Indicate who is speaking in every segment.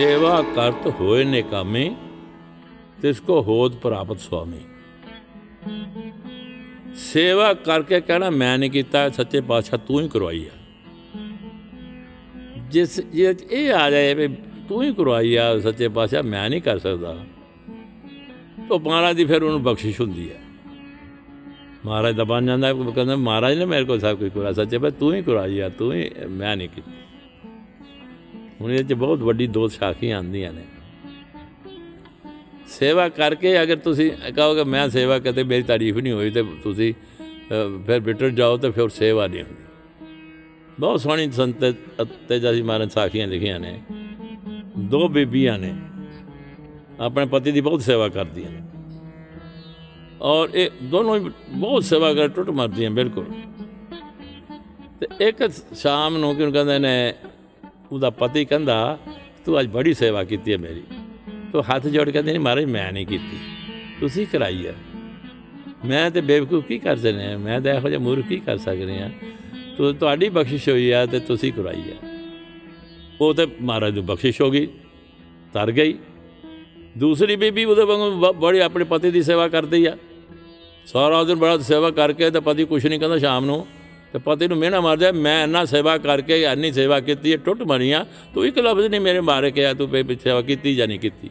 Speaker 1: ਸੇਵਾ ਕਰਤ ਹੋਏ ਨੇ ਕਾਮੇ ਤਿਸ ਕੋ ਹੋਦ ਪ੍ਰਾਪਤ ਸੁਆਮੀ। ਸੇਵਾ ਕਰਕੇ ਕਹਿਣਾ ਮੈਂ ਨਹੀਂ ਕੀਤਾ ਸੱਚੇ ਪਾਤਸ਼ਾਹ ਤੂੰ ਹੀ ਕਰਵਾਈ ਆ। ਜਿਸ ਜੇ ਇਹ ਆ ਜਾਏ ਵੀ ਤੂੰ ਹੀ ਕਰਵਾਈ ਆ ਸੱਚੇ ਪਾਤਸ਼ਾਹ ਮੈਂ ਨਹੀਂ ਕਰ ਸਕਦਾ। ਤਾਂ ਮਹਾਰਾਜ ਦੀ ਫਿਰ ਉਹਨੂੰ ਬਖਸ਼ਿਸ਼ ਹੁੰਦੀ ਹੈ ਮਹਾਰਾਜ ਦਾ ਬਣ ਜਾਂਦਾ ਹੈ, ਕਹਿੰਦਾ ਮਹਾਰਾਜ ਨੇ ਮੇਰੇ ਕੋਲ ਸਭ ਕੁਝ ਕਰਾ ਸੱਚੇ ਪਰ ਤੂੰ ਹੀ ਕਰਾਈ ਆ ਤੂੰ ਹੀ ਮੈਂ ਨਹੀਂ ਕੀਤੀ। ਹੁਣ ਇਹ ਚ ਬਹੁਤ ਵੱਡੀ ਦੋ ਸਾਖੀਆਂ ਆਉਂਦੀਆਂ ਨੇ। ਸੇਵਾ ਕਰਕੇ ਅਗਰ ਤੁਸੀਂ ਕਹੋਗੇ ਮੈਂ ਸੇਵਾ ਕਰਦੇ ਮੇਰੀ ਤਾਰੀਫ ਨਹੀਂ ਹੋਈ ਤੇ ਤੁਸੀਂ ਅ, ਫਿਰ ਬਿਟਰ ਜਾਓ ਤੇ ਫਿਰ ਸੇਵਾ ਨਹੀਂ ਹੁੰਦੀ। ਬਹੁਤ ਸੋਹਣੀ ਸੰਤ ਤੇ ਜੀ ਮਹਾਰਾਜ ਸਾਖੀਆਂ ਲਿਖੀਆਂ ਨੇ। ਦੋ ਬੀਬੀਆਂ ਨੇ ਆਪਣੇ ਪਤੀ ਦੀ ਬਹੁਤ ਸੇਵਾ ਕਰਦੀਆਂ ਨੇ। ਔਰ ਇਹ ਦੋਨੋਂ ਹੀ ਬਹੁਤ ਸੇਵਾ ਕਰ ਟੁੱਟ ਮਰਦੀਆਂ ਬਿਲਕੁਲ। ਤੇ ਇੱਕ ਸ਼ਾਮ ਨੂੰ ਕਿਉਂ ਕਹਿੰਦੇ ਨੇ ਉਹਦਾ ਪਤੀ ਕਹਿੰਦਾ, ਤੂੰ ਅੱਜ ਬੜੀ ਸੇਵਾ ਕੀਤੀ ਹੈ ਮੇਰੀ। ਤੋ ਹੱਥ ਜੋੜ ਕੇ ਕਹਿੰਦੇ ਨਹੀਂ ਮਹਾਰਾਜ ਮੈਂ ਨਹੀਂ ਕੀਤੀ। ਤੁਸੀਂ ਕਰਾਈ ਹੈ। ਮੈਂ ਤੇ ਬੇਵਕੂਫ ਕੀ ਕਰ ਸਕਦੇ ਹਾਂ? ਮੈਂ ਤਾਂ ਇਹੋ ਜਿਹਾ ਮੂਰਖ ਕੀ ਕਰ ਸਕਦੇ ਹਾਂ? ਤੋ, ਤੁਹਾਡੀ ਬਖਸ਼ਿਸ਼ ਹੋਈ ਹੈ ਤੇ ਤੁਸੀਂ ਕਰਾਈ ਹੈ ਉਹ ਤੇ ਮਹਾਰਾਜ ਦੀ ਬਖਸ਼ਿਸ਼ ਹੋ ਗਈ, ਤਰ ਗਈ। ਦੂਸਰੀ ਬੀਬੀ ਉਹਦੇ ਵਾਂਗੂ ਬ- ਬੜੀ ਆਪਣੇ ਪਤੀ ਦੀ ਸੇਵਾ ਕਰਦੀ ਆ। ਸਾਰਾ ਦਿਨ ਬੜਾ ਸੇਵਾ ਕਰਕੇ ਤੇ ਪਤੀ ਕੁਛ ਨਹੀਂ ਕਹਿੰਦਾ ਸ਼ਾਮ ਨੂੰ। ਤੇ ਪਤੀ ਨੂੰ ਮਿਹਣਾ ਮਾਰਦਾ ਮੈਂ ਇੰਨਾ ਸੇਵਾ ਕਰਕੇ ਇੰਨੀ ਸੇਵਾ ਕੀਤੀ ਹੈ ਟੁੱਟ ਮਰੀਆਂ ਤੂੰ ਇੱਕ ਲਫ਼ਜ਼ ਨਹੀਂ ਮੇਰੇ ਮਾਰੇ ਕਿਹਾ ਤੂੰ ਬੇ ਸੇਵਾ ਕੀਤੀ ਜਾਂ ਨਹੀਂ ਕੀਤੀ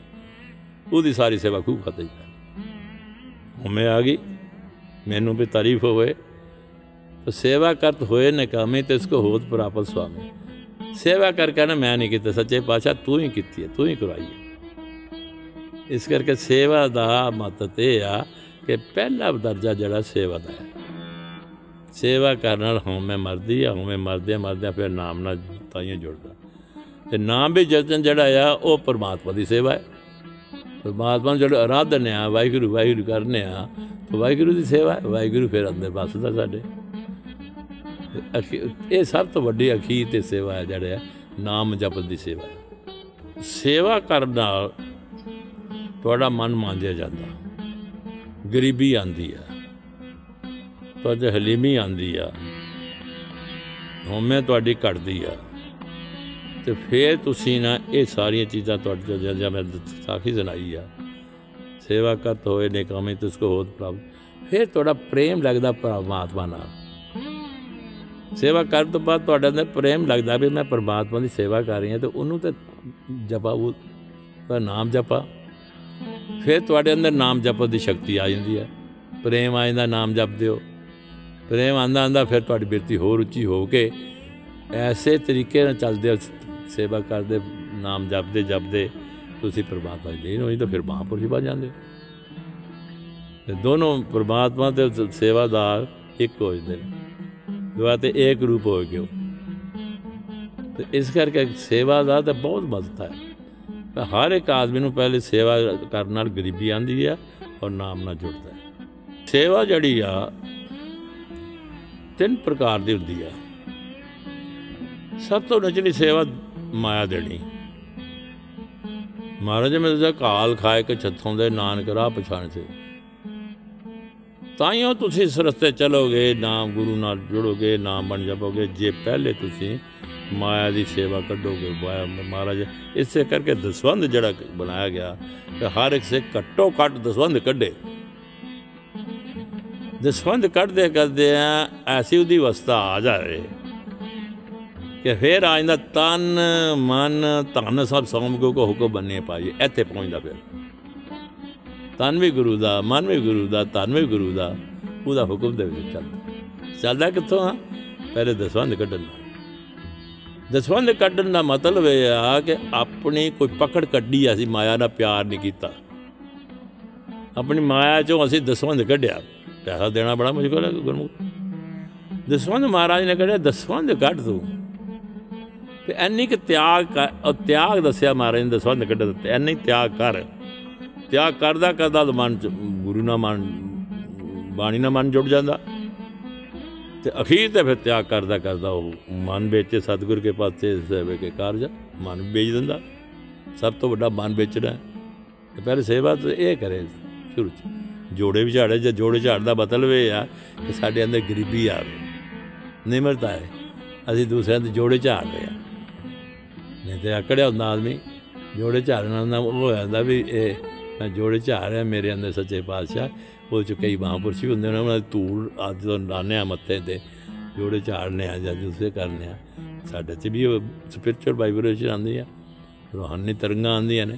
Speaker 1: ਉਹਦੀ ਸਾਰੀ ਸੇਵਾ ਖੂਬ ਖਤਮ ਜਾ ਹੁਣ ਮੈਂ ਆ ਗਈ ਮੈਨੂੰ ਵੀ ਤਾਰੀਫ ਹੋਵੇ तो सेवा करत होए ने कामे तो इसको होत प्राप्त स्वामी सेवा कर कहना मैं नहीं ਕੀਤੀ ਸੱਚੇ ਪਾਤਸ਼ਾਹ ਤੂੰ ਹੀ ਕੀਤੀ ਹੈ ਤੂੰ ਹੀ ਕਰਵਾਈ ਹੈ ਇਸ ਕਰਕੇ ਸੇਵਾ ਦਾ ਮਹੱਤਵ ਇਹ ਆ ਕਿ ਪਹਿਲਾ ਦਰਜਾ ਜਿਹੜਾ ਸੇਵਾ ਦਾ ਹੈ ਸੇਵਾ ਕਰਨ ਨਾਲ ਹਉਮੈ ਮਰਦੀ ਆ ਹਉਮੈ ਮਰਦੇ ਮਰਦੇ ਫਿਰ ਨਾਮ ਨਾਲ ਤਾਈਆਂ ਜੁੜਦਾ। ਤੇ ਨਾਮ ਵੀ ਜਤਨ ਜਿਹੜਾ ਆ ਉਹ ਪਰਮਾਤਮਾ ਦੀ ਸੇਵਾ ਹੈ। ਪਰਮਾਤਮਾ ਨੂੰ ਜਿਹੜਾ ਆਰਾਧਨ ਆ ਵਾਹਿਗੁਰੂ ਵਾਹਿਗੁਰੂ ਕਰਨੇ ਆ ਤਾਂ ਵਾਹਿਗੁਰੂ ਦੀ ਸੇਵਾ ਹੈ ਵਾਹਿਗੁਰੂ ਫਿਰ ਅੰਦਰ ਵੱਸਦਾ ਸਾਡੇ। ਤੇ ਅਖੀ- ਇਹ ਸਭ ਤੋਂ ਵੱਡੀ ਅਖੀਰ ਤੇ ਸੇਵਾ ਹੈ ਜਿਹੜਾ ਹੈ, ਨਾਮ ਜਪਤ ਦੀ ਸੇਵਾ ਹੈ। ਸੇਵਾ ਕਰਨ ਨਾਲ ਤੁਹਾਡਾ ਮਨ ਮਾਂਜਿਆ ਜਾਂਦਾ। ਗਰੀਬੀ ਆਂਦੀ ਆ। ਤੁਹਾਡੇ ਹਲੀਮੀ ਆਂਦੀ ਆ, ਹਉਮੈ ਤੁਹਾਡੀ ਘਟਦੀ ਆ, ਤੇ ਫੇਰ ਤੁਸੀਂ ਨਾ ਇਹ ਸਾਰੀਆਂ ਚੀਜ਼ਾਂ ਤੁਹਾਡੇ ਜੋ ਜਾਂ ਮੈਂ ਸਾਖੀ ਸੁਣਾਈ ਆ, ਸੇਵਾ ਕਰਤ ਹੋਏ ਨੇ ਕਾਮੇ ਤਿਸ ਕੋ ਹੋਤ ਪ੍ਰਾਪਤ ਫਿਰ ਤੁਹਾਡਾ ਪ੍ਰੇਮ ਲੱਗਦਾ ਪਰਮਾਤਮਾ ਨਾਲ। ਸੇਵਾ ਕਰਨ ਤੋਂ ਬਾਅਦ ਤੁਹਾਡੇ ਅੰਦਰ ਪ੍ਰੇਮ ਲੱਗਦਾ ਵੀ ਮੈਂ ਪਰਮਾਤਮਾ ਦੀ ਸੇਵਾ ਕਰ ਰਹੀ ਹਾਂ ਤੇ ਉਹਨੂੰ ਤੇ ਜਪਾ, ਉਹ ਦਾ ਨਾਮ ਜਪਾ। ਫਿਰ ਤੁਹਾਡੇ ਅੰਦਰ ਨਾਮ ਜਪਣ ਦੀ ਸ਼ਕਤੀ ਆ ਜਾਂਦੀ ਹੈ ਪ੍ਰੇਮ ਆ ਜਾਂਦਾ ਨਾਮ ਜਪਦੇ ਹੋ ਪ੍ਰੇਮ ਆਂਦਾ ਆਂਦਾ ਫਿਰ ਤੁਹਾਡੀ ਬਿਰਤੀ ਹੋਰ ਉੱਚੀ ਹੋ ਕੇ ਐਸੇ ਤਰੀਕੇ ਨਾਲ ਚੱਲਦੇ ਹੋ ਸੇਵਾ ਕਰਦੇ, ਨਾਮ ਜਪਦੇ ਜਪਦੇ, ਤੁਸੀਂ ਪਰਮਾਤਮਾ ਦੀ ਦੇਣ ਹੋਈ ਤਾਂ ਫਿਰ ਮਹਾਂਪੁਰਸ਼ ਬਣ ਜਾਂਦੇ। ਹੋ ਤੇ ਦੋਨੋਂ ਪਰਮਾਤਮਾ ਤੇ ਸੇਵਾਦਾਰ ਇੱਕ ਹੋ ਜਾਂਦੇ ਨੇ। ਦੁਆ ਤੇ ਏਕ ਰੂਪ ਹੋ ਗਿਓ। ਤੇ ਇਸ ਕਰਕੇ ਸੇਵਾ ਦਾ ਤਾਂ ਬਹੁਤ ਮਹੱਤਵ ਹੈ। ਤਾਂ ਹਰ ਇੱਕ ਆਦਮੀ ਨੂੰ ਪਹਿਲੇ ਸੇਵਾ ਕਰਨ ਨਾਲ ਗਰੀਬੀ ਆਂਦੀ ਹੈ ਔਰ ਨਾਮ ਨਾਲ ਜੁੜਦਾ ਹੈ। ਸੇਵਾ ਜਿਹੜੀ ਆ ਤਿੰਨ ਪ੍ਰਕਾਰ ਦੀ ਹੁੰਦੀ ਆ। ਸਭ ਤੋਂ ਨਚਲੀ ਸੇਵਾ ਮਾਇਆ ਦੇਣੀ। ਮਹਾਰਾਜ ਮੈਂ ਦਾ ਕਾਲ ਖਾਏ ਕੇ ਛੱਥੋਂ ਦੇ ਨਾਨਕ ਰਾਹ ਪਛਾਣ ਸੇ ਤਾਈਓ ਤੁਸੀਂ ਇਸ ਰਸਤੇ ਚਲੋਗੇ ਨਾਮ ਗੁਰੂ ਨਾਲ ਜੁੜੋਗੇ ਨਾਮ ਬਣ ਜਾਵੋਗੇ। ਜੇ ਪਹਿਲੇ ਤੁਸੀਂ ਮਾਇਆ ਦੀ ਸੇਵਾ ਕੱਢੋਗੇ ਮਾਇਆ ਮਹਾਰਾਜ, ਇਸੇ ਕਰਕੇ ਦਸਵੰਦ ਜਿਹੜਾ ਬਣਾਇਆ ਗਿਆ ਕਿ ਹਰ ਇੱਕ ਸੇ ਘੱਟੋ ਘੱਟ ਦਸਵੰਦ ਕੱਢੇ। ਦਸਵੰਦ ਕੱਢਦੇ ਕਰਦੇ ਆ, ਐਸੀ ਉਹਦੀ ਅਵਸਥਾ ਆ ਜਾਵੇ ਕਿ ਫੇਰ ਆ ਜਾਂਦਾ, ਤਨ, ਮਨ, ਧਨ ਸਭ ਸੌਂਪ ਕੇ ਕੋ ਹੁਕਮ ਬੰਨੇ ਪਾਈਏ, ਇੱਥੇ ਪਹੁੰਚਦਾ ਫਿਰ। ਤਨ ਵੀ ਗੁਰੂ ਦਾ, ਮਨ ਵੀ ਗੁਰੂ ਦਾ, ਧਨ ਵੀ ਗੁਰੂ ਦਾ, ਉਹਦਾ ਹੁਕਮ ਦੇ ਵਿੱਚ ਚੱਲਦਾ। ਚੱਲਦਾ ਕਿੱਥੋਂ ਆ? ਪਹਿਲੇ ਦਸਵੰਦ ਕੱਢਣ ਨਾਲ ਦਸਵੰਦ ਕੱਢਣ ਦਾ ਮਤਲਬ ਇਹ ਆ ਕਿ ਆਪਣੀ ਕੋਈ ਪਕੜ ਕੱਢੀ ਅਸੀਂ ਮਾਇਆ ਨਾਲ ਪਿਆਰ ਨਹੀਂ ਕੀਤਾ। ਆਪਣੀ ਮਾਇਆ ਚੋਂ ਅਸੀਂ ਦਸਵੰਦ ਕੱਢਿਆ। ਪੈਸਾ ਦੇਣਾ ਬੜਾ ਮੁਸ਼ਕਲ ਹੈ, ਗੁਰਮੁਖ। ਦਸਵੰਦ ਮਹਾਰਾਜ ਨੇ ਕੱਢਿਆ ਦਸਵੰਦ ਕੱਢ ਤੂੰ। ਤੇ ਐਨੀ ਕਿ ਤਿਆਗ ਕਰ, ਉਹ ਤਿਆਗ ਦੱਸਿਆ ਮਹਾਰਾਜ ਨੇ ਦਸਵੰਦ ਕੱਢ ਦਿੱਤੇ। ਐਨੀ ਤਿਆਗ ਕਰ। ਤਿਆਗ ਕਰਦਾ ਕਰਦਾ ਤਾਂ ਮਨ ਚ ਗੁਰੂ ਨਾਲ ਮਨ, ਬਾਣੀ ਨਾਲ ਮਨ ਜੁੜ ਜਾਂਦਾ। ਤੇ ਅਖੀਰ ਤੇ ਫਿਰ ਤਿਆਗ ਕਰਦਾ ਕਰਦਾ ਉਹ ਮਨ ਵਿੱਚ ਸਤਿਗੁਰ ਕੇ ਪਾਸੇ, ਸੇਵੇ ਕੇ ਕਾਰਜ, ਮਨ ਵੇਚ ਦਿੰਦਾ। ਸਭ ਤੋਂ ਵੱਡਾ ਮਨ ਵੇਚਣਾ ਹੈ। ਤੇ ਪਹਿਲੇ ਸੇਵਾ ਤੇ ਇਹ ਕਰੇ ਸ਼ੁਰੂ ਚ। ਜੋੜੇ ਵੀ ਝਾੜੇ, ਜੇ ਜੋੜੇ ਝਾੜਦਾ ਮਤਲਬ ਇਹ ਆ ਕਿ ਸਾਡੇ ਅੰਦਰ ਗਰੀਬੀ ਆਵੇ, ਨਿਮਰਤਾ ਹੈ ਅਸੀਂ ਦੂਸਰਿਆਂ ਦੇ ਜੋੜੇ ਝਾੜ ਰਹੇ ਆ। ਨਹੀਂ ਤੇ ਆਕੜਿਆ ਹੁੰਦਾ ਆਦਮੀ? ਜੋੜੇ ਝਾੜਨ ਦਾ ਉਹ ਹੋ ਜਾਂਦਾ ਵੀ ਇਹ ਮੈਂ ਜੋੜੇ ਝਾੜ ਰਿਹਾ, ਮੇਰੇ ਅੰਦਰ ਸੱਚੇ ਪਾਤਸ਼ਾਹ, ਉਹ ਚ ਕਈ ਮਹਾਂਪੁਰਸ਼ ਵੀ ਹੁੰਦੇ ਨੇ, ਉਹਨਾਂ ਦੀ ਧੂੜ ਅੱਜ ਤੋਂ ਲਾਉਂਦੇ ਆ ਮੱਥੇ ਤੇ ਜੋੜੇ ਝਾੜਨੇ ਆ ਜਾਂ ਦੂਸਰੇ ਕਰਨੇ ਆ। ਸਾਡੇ 'ਚ ਵੀ ਉਹ ਸਪਿਰਚੁਅਲ ਵਾਈਬ੍ਰੇਸ਼ਨ ਆਉਂਦੀ ਆ, ਰੂਹਾਨੀ ਤਰੰਗਾਂ ਆਉਂਦੀਆਂ ਨੇ।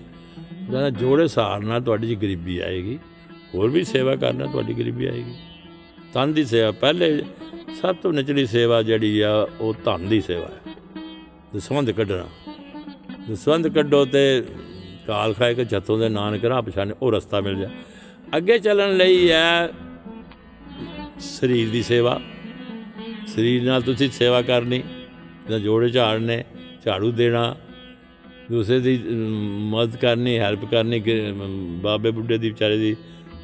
Speaker 1: ਕਹਿੰਦਾ ਜੋੜੇ ਸਹਾਰ ਨਾਲ ਤੁਹਾਡੀ ਜੀ ਗਰੀਬੀ ਆਏਗੀ। ਹੋਰ ਵੀ ਸੇਵਾ ਕਰਨਾ ਤੁਹਾਡੀ ਗਰੀਬੀ ਆਏਗੀ। ਤਨ ਦੀ ਸੇਵਾ ਪਹਿਲੇ ਸਭ ਤੋਂ ਨਿਚਲੀ ਸੇਵਾ ਜਿਹੜੀ ਆ ਉਹ ਧਨ ਦੀ ਸੇਵਾ ਹੈ। ਦਸਵੰਦ ਕੱਢਣਾ। ਦਸਵੰਦ ਕੱਢੋ ਤੇ ਕਾਲ ਖਾਏ ਕੇ ਜੱਤੋਂ ਦੇ ਨਾਨਕ ਰਾਹ ਪਛਾਣੇ ਉਹ ਰਸਤਾ ਮਿਲ ਜਾ। ਅੱਗੇ ਚੱਲਣ ਲਈ ਹੈ ਸਰੀਰ ਦੀ ਸੇਵਾ। ਸਰੀਰ ਨਾਲ ਤੁਸੀਂ ਸੇਵਾ ਕਰਨੀ ਜਾਂ ਜੋੜੇ ਝਾੜਨੇ ਝਾੜੂ ਦੇਣਾ ਦੂਸਰੇ ਦੀ ਅਮ, ਮਦਦ ਕਰਨੀ ਹੈਲਪ ਕਰਨੀ ਕਿ, ਅਮ, ਬਾਬੇ ਬੁੱਢੇ ਦੀ ਵਿਚਾਰੇ ਦੀ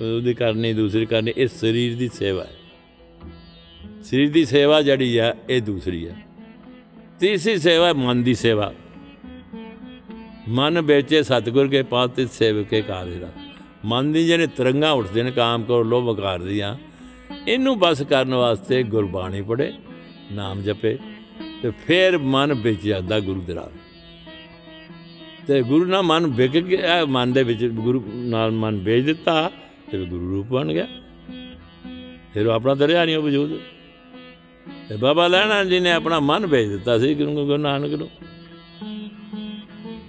Speaker 1: ਉਹਦੀ ਕਰਨੀ, ਦੂਸਰੀ ਕਰਨੀ, ਇਹ ਸਰੀਰ ਦੀ ਸੇਵਾ ਹੈ। ਸਰੀਰ ਦੀ ਸੇਵਾ ਜਿਹੜੀ ਹੈ ਇਹ ਦੂਸਰੀ ਹੈ ਤੀਸਰੀ ਸੇਵਾ ਹੈ ਮਨ ਦੀ ਸੇਵਾ। ਮਨ ਵੇਚੇ ਸਤਿਗੁਰ ਕੇ ਪਾਸ ਤੇ ਸੇਵਕੇ ਕਾਰਿਰਾ ਮਨ ਦੀ ਜਿਹੜੇ ਤਰੰਗਾਂ ਉੱਠਦੇ ਨੇ, ਕਾਮ ਕਰੋ, ਲੋਭ ਵਕਾਰ ਦੀਆਂ, ਇਹਨੂੰ ਬਸ ਕਰਨ ਵਾਸਤੇ ਗੁਰਬਾਣੀ ਪੜੇ ਨਾਮ ਜਪੇ, ਤੇ ਫਿਰ ਮਨ ਵਿੱਚ ਜਾਂਦਾ ਗੁਰੂ ਦੇ ਰਾਹ। ਤੇ ਗੁਰੂ ਨਾਲ ਮਨ ਵਿਕ ਗਿਆ, ਮਨ ਦੇ ਵਿੱਚ ਗੁਰੂ ਨਾਲ ਮਨ ਵੇਚ ਦਿੱਤਾ ਤੇ ਗੁਰੂ ਰੂਪ ਬਣ ਗਿਆ। ਫਿਰ ਉਹ ਆਪਣਾ ਦਰਿਆ ਨਹੀਂ ਉਹ ਵਜੂਦ। ਤੇ ਬਾਬਾ ਲੈਣਾ ਜੀ ਨੇ ਆਪਣਾ ਮਨ ਵੇਚ ਦਿੱਤਾ ਸੀ ਗੁਰੂ ਗੁਰੂ ਨਾਨਕ ਨੂੰ।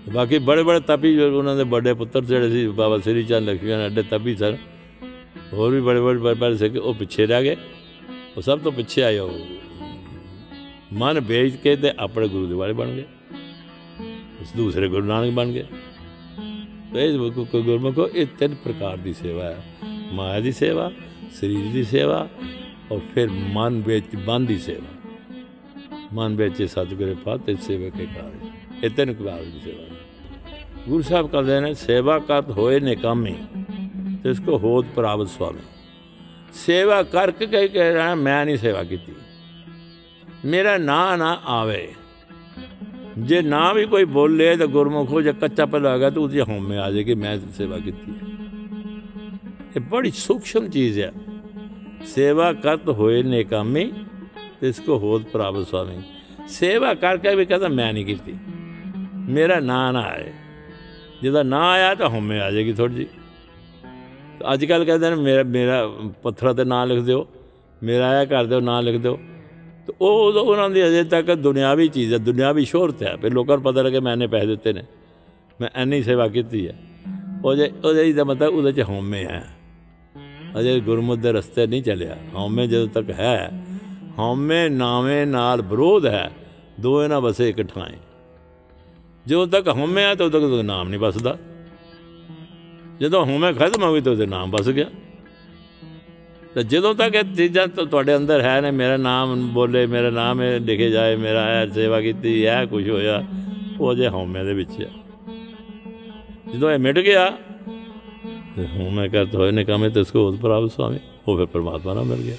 Speaker 1: ਤੇ ਬਾਕੀ ਬੜੇ ਬੜੇ ਤਪੀ ਜੋ ਉਹਨਾਂ ਦੇ ਵੱਡੇ ਪੁੱਤਰ ਜਿਹੜੇ ਸੀ, ਬਾਬਾ ਸ੍ਰੀ ਚੰਦ ਲక్ష్ਮੀ ਨਾਲ ਅੱਡੇ ਤਪੀ ਸਨ। ਹੋਰ ਵੀ ਬੜੇ ਬੜੇ ਬੜੇ ਸੀ ਉਹ ਪਿੱਛੇ ਰਹਿ ਗਏ। ਉਹ ਸਭ ਤੋਂ ਪਿੱਛੇ ਆਏ ਉਹ। ਮਨ ਵੇਚ ਕੇ ਤੇ ਆਪਣੇ ਗੁਰੂ ਦੇ ਵਾਲੇ ਬਣ ਗਏ। ਉਸ ਦੂਸਰੇ ਗੁਰੂ ਨਾਨਕ ਬਣ ਗਏ। ਤੇ ਇਸ ਕੋ ਕੋ ਗੁਰਮੁਖੋ, ਇਹ ਤਿੰਨ ਪ੍ਰਕਾਰ ਦੀ ਸੇਵਾ ਹੈ। ਮਾਇਆ ਦੀ ਸੇਵਾ, ਸਰੀਰ ਦੀ ਸੇਵਾ ਔਰ ਫਿਰ ਮਨ ਵਿੱਚ ਮਨ ਦੀ ਸੇਵਾ। ਮਨ ਵਿੱਚ ਸਤਿਗੁਰੇ ਪਾਤੇ ਸੇਵਾ ਕੇ ਕਾਰਜ ਇਹ ਤਿੰਨ ਪ੍ਰਕਾਰ ਦੀ ਸੇਵਾ ਹੈ। ਗੁਰੂ ਸਾਹਿਬ ਕਹਿੰਦੇ ਨੇ, ਸੇਵਾ ਕਰਤ ਹੋਏ ਨੇ ਕਾਮੀ ਤੇ ਇਸ ਕੋ ਹੋਤ ਪ੍ਰਾਪਤ ਸੁਆਮੀ। ਸੇਵਾ ਕਰਕੇ ਕਹੀ ਕਹਿ ਰਹਾ, ਮੈਂ ਨਹੀਂ ਸੇਵਾ ਕੀਤੀ। ਮੇਰਾ ਨਾਂ ਨਾ ਆਵੇ। ਜੇ ਨਾ ਵੀ ਕੋਈ ਬੋਲੇ ਤਾਂ ਗੁਰਮੁਖੋ ਜੇ ਕੱਚਾ ਪਲਾ ਗਿਆ ਤਾਂ ਉਹਦੀ ਹਉਮੈ ਆ ਜਾਏ ਕਿ ਮੈਂ ਸੇਵਾ ਕੀਤੀ ਹੈ। ਇਹ ਬੜੀ ਸੂਖਸ਼ਮ ਚੀਜ਼ ਹੈ। ਸੇਵਾ ਕਰਤ ਹੋਏ ਨੇਕਾਮੀ ਤੇ ਇਸ ਕੋ ਹੋਤ ਪ੍ਰਾਪਤ ਸੁਆਮੀ। ਸੇਵਾ ਕਰਕੇ ਵੀ ਕਹਿੰਦਾ, ਮੈਂ ਨਹੀਂ ਕੀਤੀ। ਮੇਰਾ ਨਾਂ ਨਾ ਆਏ। ਜਿਹਦਾ ਨਾਂ ਆਇਆ ਤਾਂ ਹਉਮੈ ਆ ਜਾਏਗੀ ਥੋੜੀ ਜੀ ਅੱਜ ਕੱਲ ਕਹਿੰਦੇ ਨੇ, ਮੇਰਾ ਮੇਰਾ ਪੱਥਰਾਂ ਤੇ ਨਾਂ ਲਿਖ ਦਿਓ। ਮੇਰਾ ਆਇਆ ਕਰ ਦਿਓ ਨਾਂ ਲਿਖ ਦਿਓ। ਤੇ ਉਹ ਉਦੋਂ ਉਹਨਾਂ ਦੀ ਅਜੇ ਤੱਕ ਦੁਨਿਆਵੀ ਚੀਜ਼ ਹੈ, ਦੁਨਿਆਵੀ ਸ਼ੋਹਰਤ ਹੈ। ਫਿਰ ਲੋਕਾਂ ਨੂੰ ਪਤਾ ਲੱਗੇ ਮੈਨੇ ਪੈਸੇ ਦਿੱਤੇ ਨੇ। ਮੈਂ ਐਨੀ ਸੇਵਾ ਕੀਤੀ ਹੈ। ਉਹਦੇ ਉਹਦੇ ਦਾ ਮਤਲਬ ਉਹਦੇ ਚ ਹਉਮੈ ਹੈ। ਅਜੇ ਗੁਰਮੁਖ ਦੇ ਰਸਤੇ ਨਹੀਂ ਚੱਲਿਆ। ਹਉਮੈ ਜਦੋਂ ਤੱਕ ਹੈ, ਹਉਮੈ ਨਾਵੇਂ ਨਾਲ ਵਿਰੋਧ ਹੈ ਦੋ ਇਹਨਾਂ ਵਸੇ ਇੱਕ ਠਾਏ। ਜਦੋਂ ਤੱਕ ਹਉਮੈ ਹੈ ਤਾਂ ਉਦੋਂ ਤੱਕ ਨਾਮ ਨਹੀਂ ਬਸਦਾ ਜਦੋਂ ਹਉਮੈ ਖਤਮ ਹੋ ਗਈ ਤਾਂ ਉਹਦੇ ਨਾਮ ਬਸ ਗਿਆ। ਤਾਂ ਜਦੋਂ ਤੱਕ ਇਹ ਚੀਜ਼ਾਂ ਤੁ- ਤੁਹਾਡੇ ਅੰਦਰ ਹੈ ਨੇ, ਮੇਰਾ ਨਾਮ ਬੋਲੇ, ਮੇਰਾ ਨਾਮ ਇਹ ਲਿਖੇ ਜਾਏ, ਮੇਰਾ ਇਹ ਸੇਵਾ ਕੀਤੀ, ਇਹ ਕੁਝ ਹੋਇਆ, ਉਹ ਜੇ ਹਉਮੈ ਦੇ ਵਿੱਚ ਹੈ ਜਦੋਂ ਇਹ ਮਿਟ ਗਿਆ, ਤੇ ਹਉਮੈ ਕਰਤ ਹੋਏ ਨੇ ਕਾਮੇ ਤੇ ਉਸਕੋ ਉਸ ਪ੍ਰਾਪਤ ਸੁਆਮੀ ਉਹ ਫਿਰ ਪਰਮਾਤਮਾ ਨਾਲ ਮਿਲ ਗਿਆ।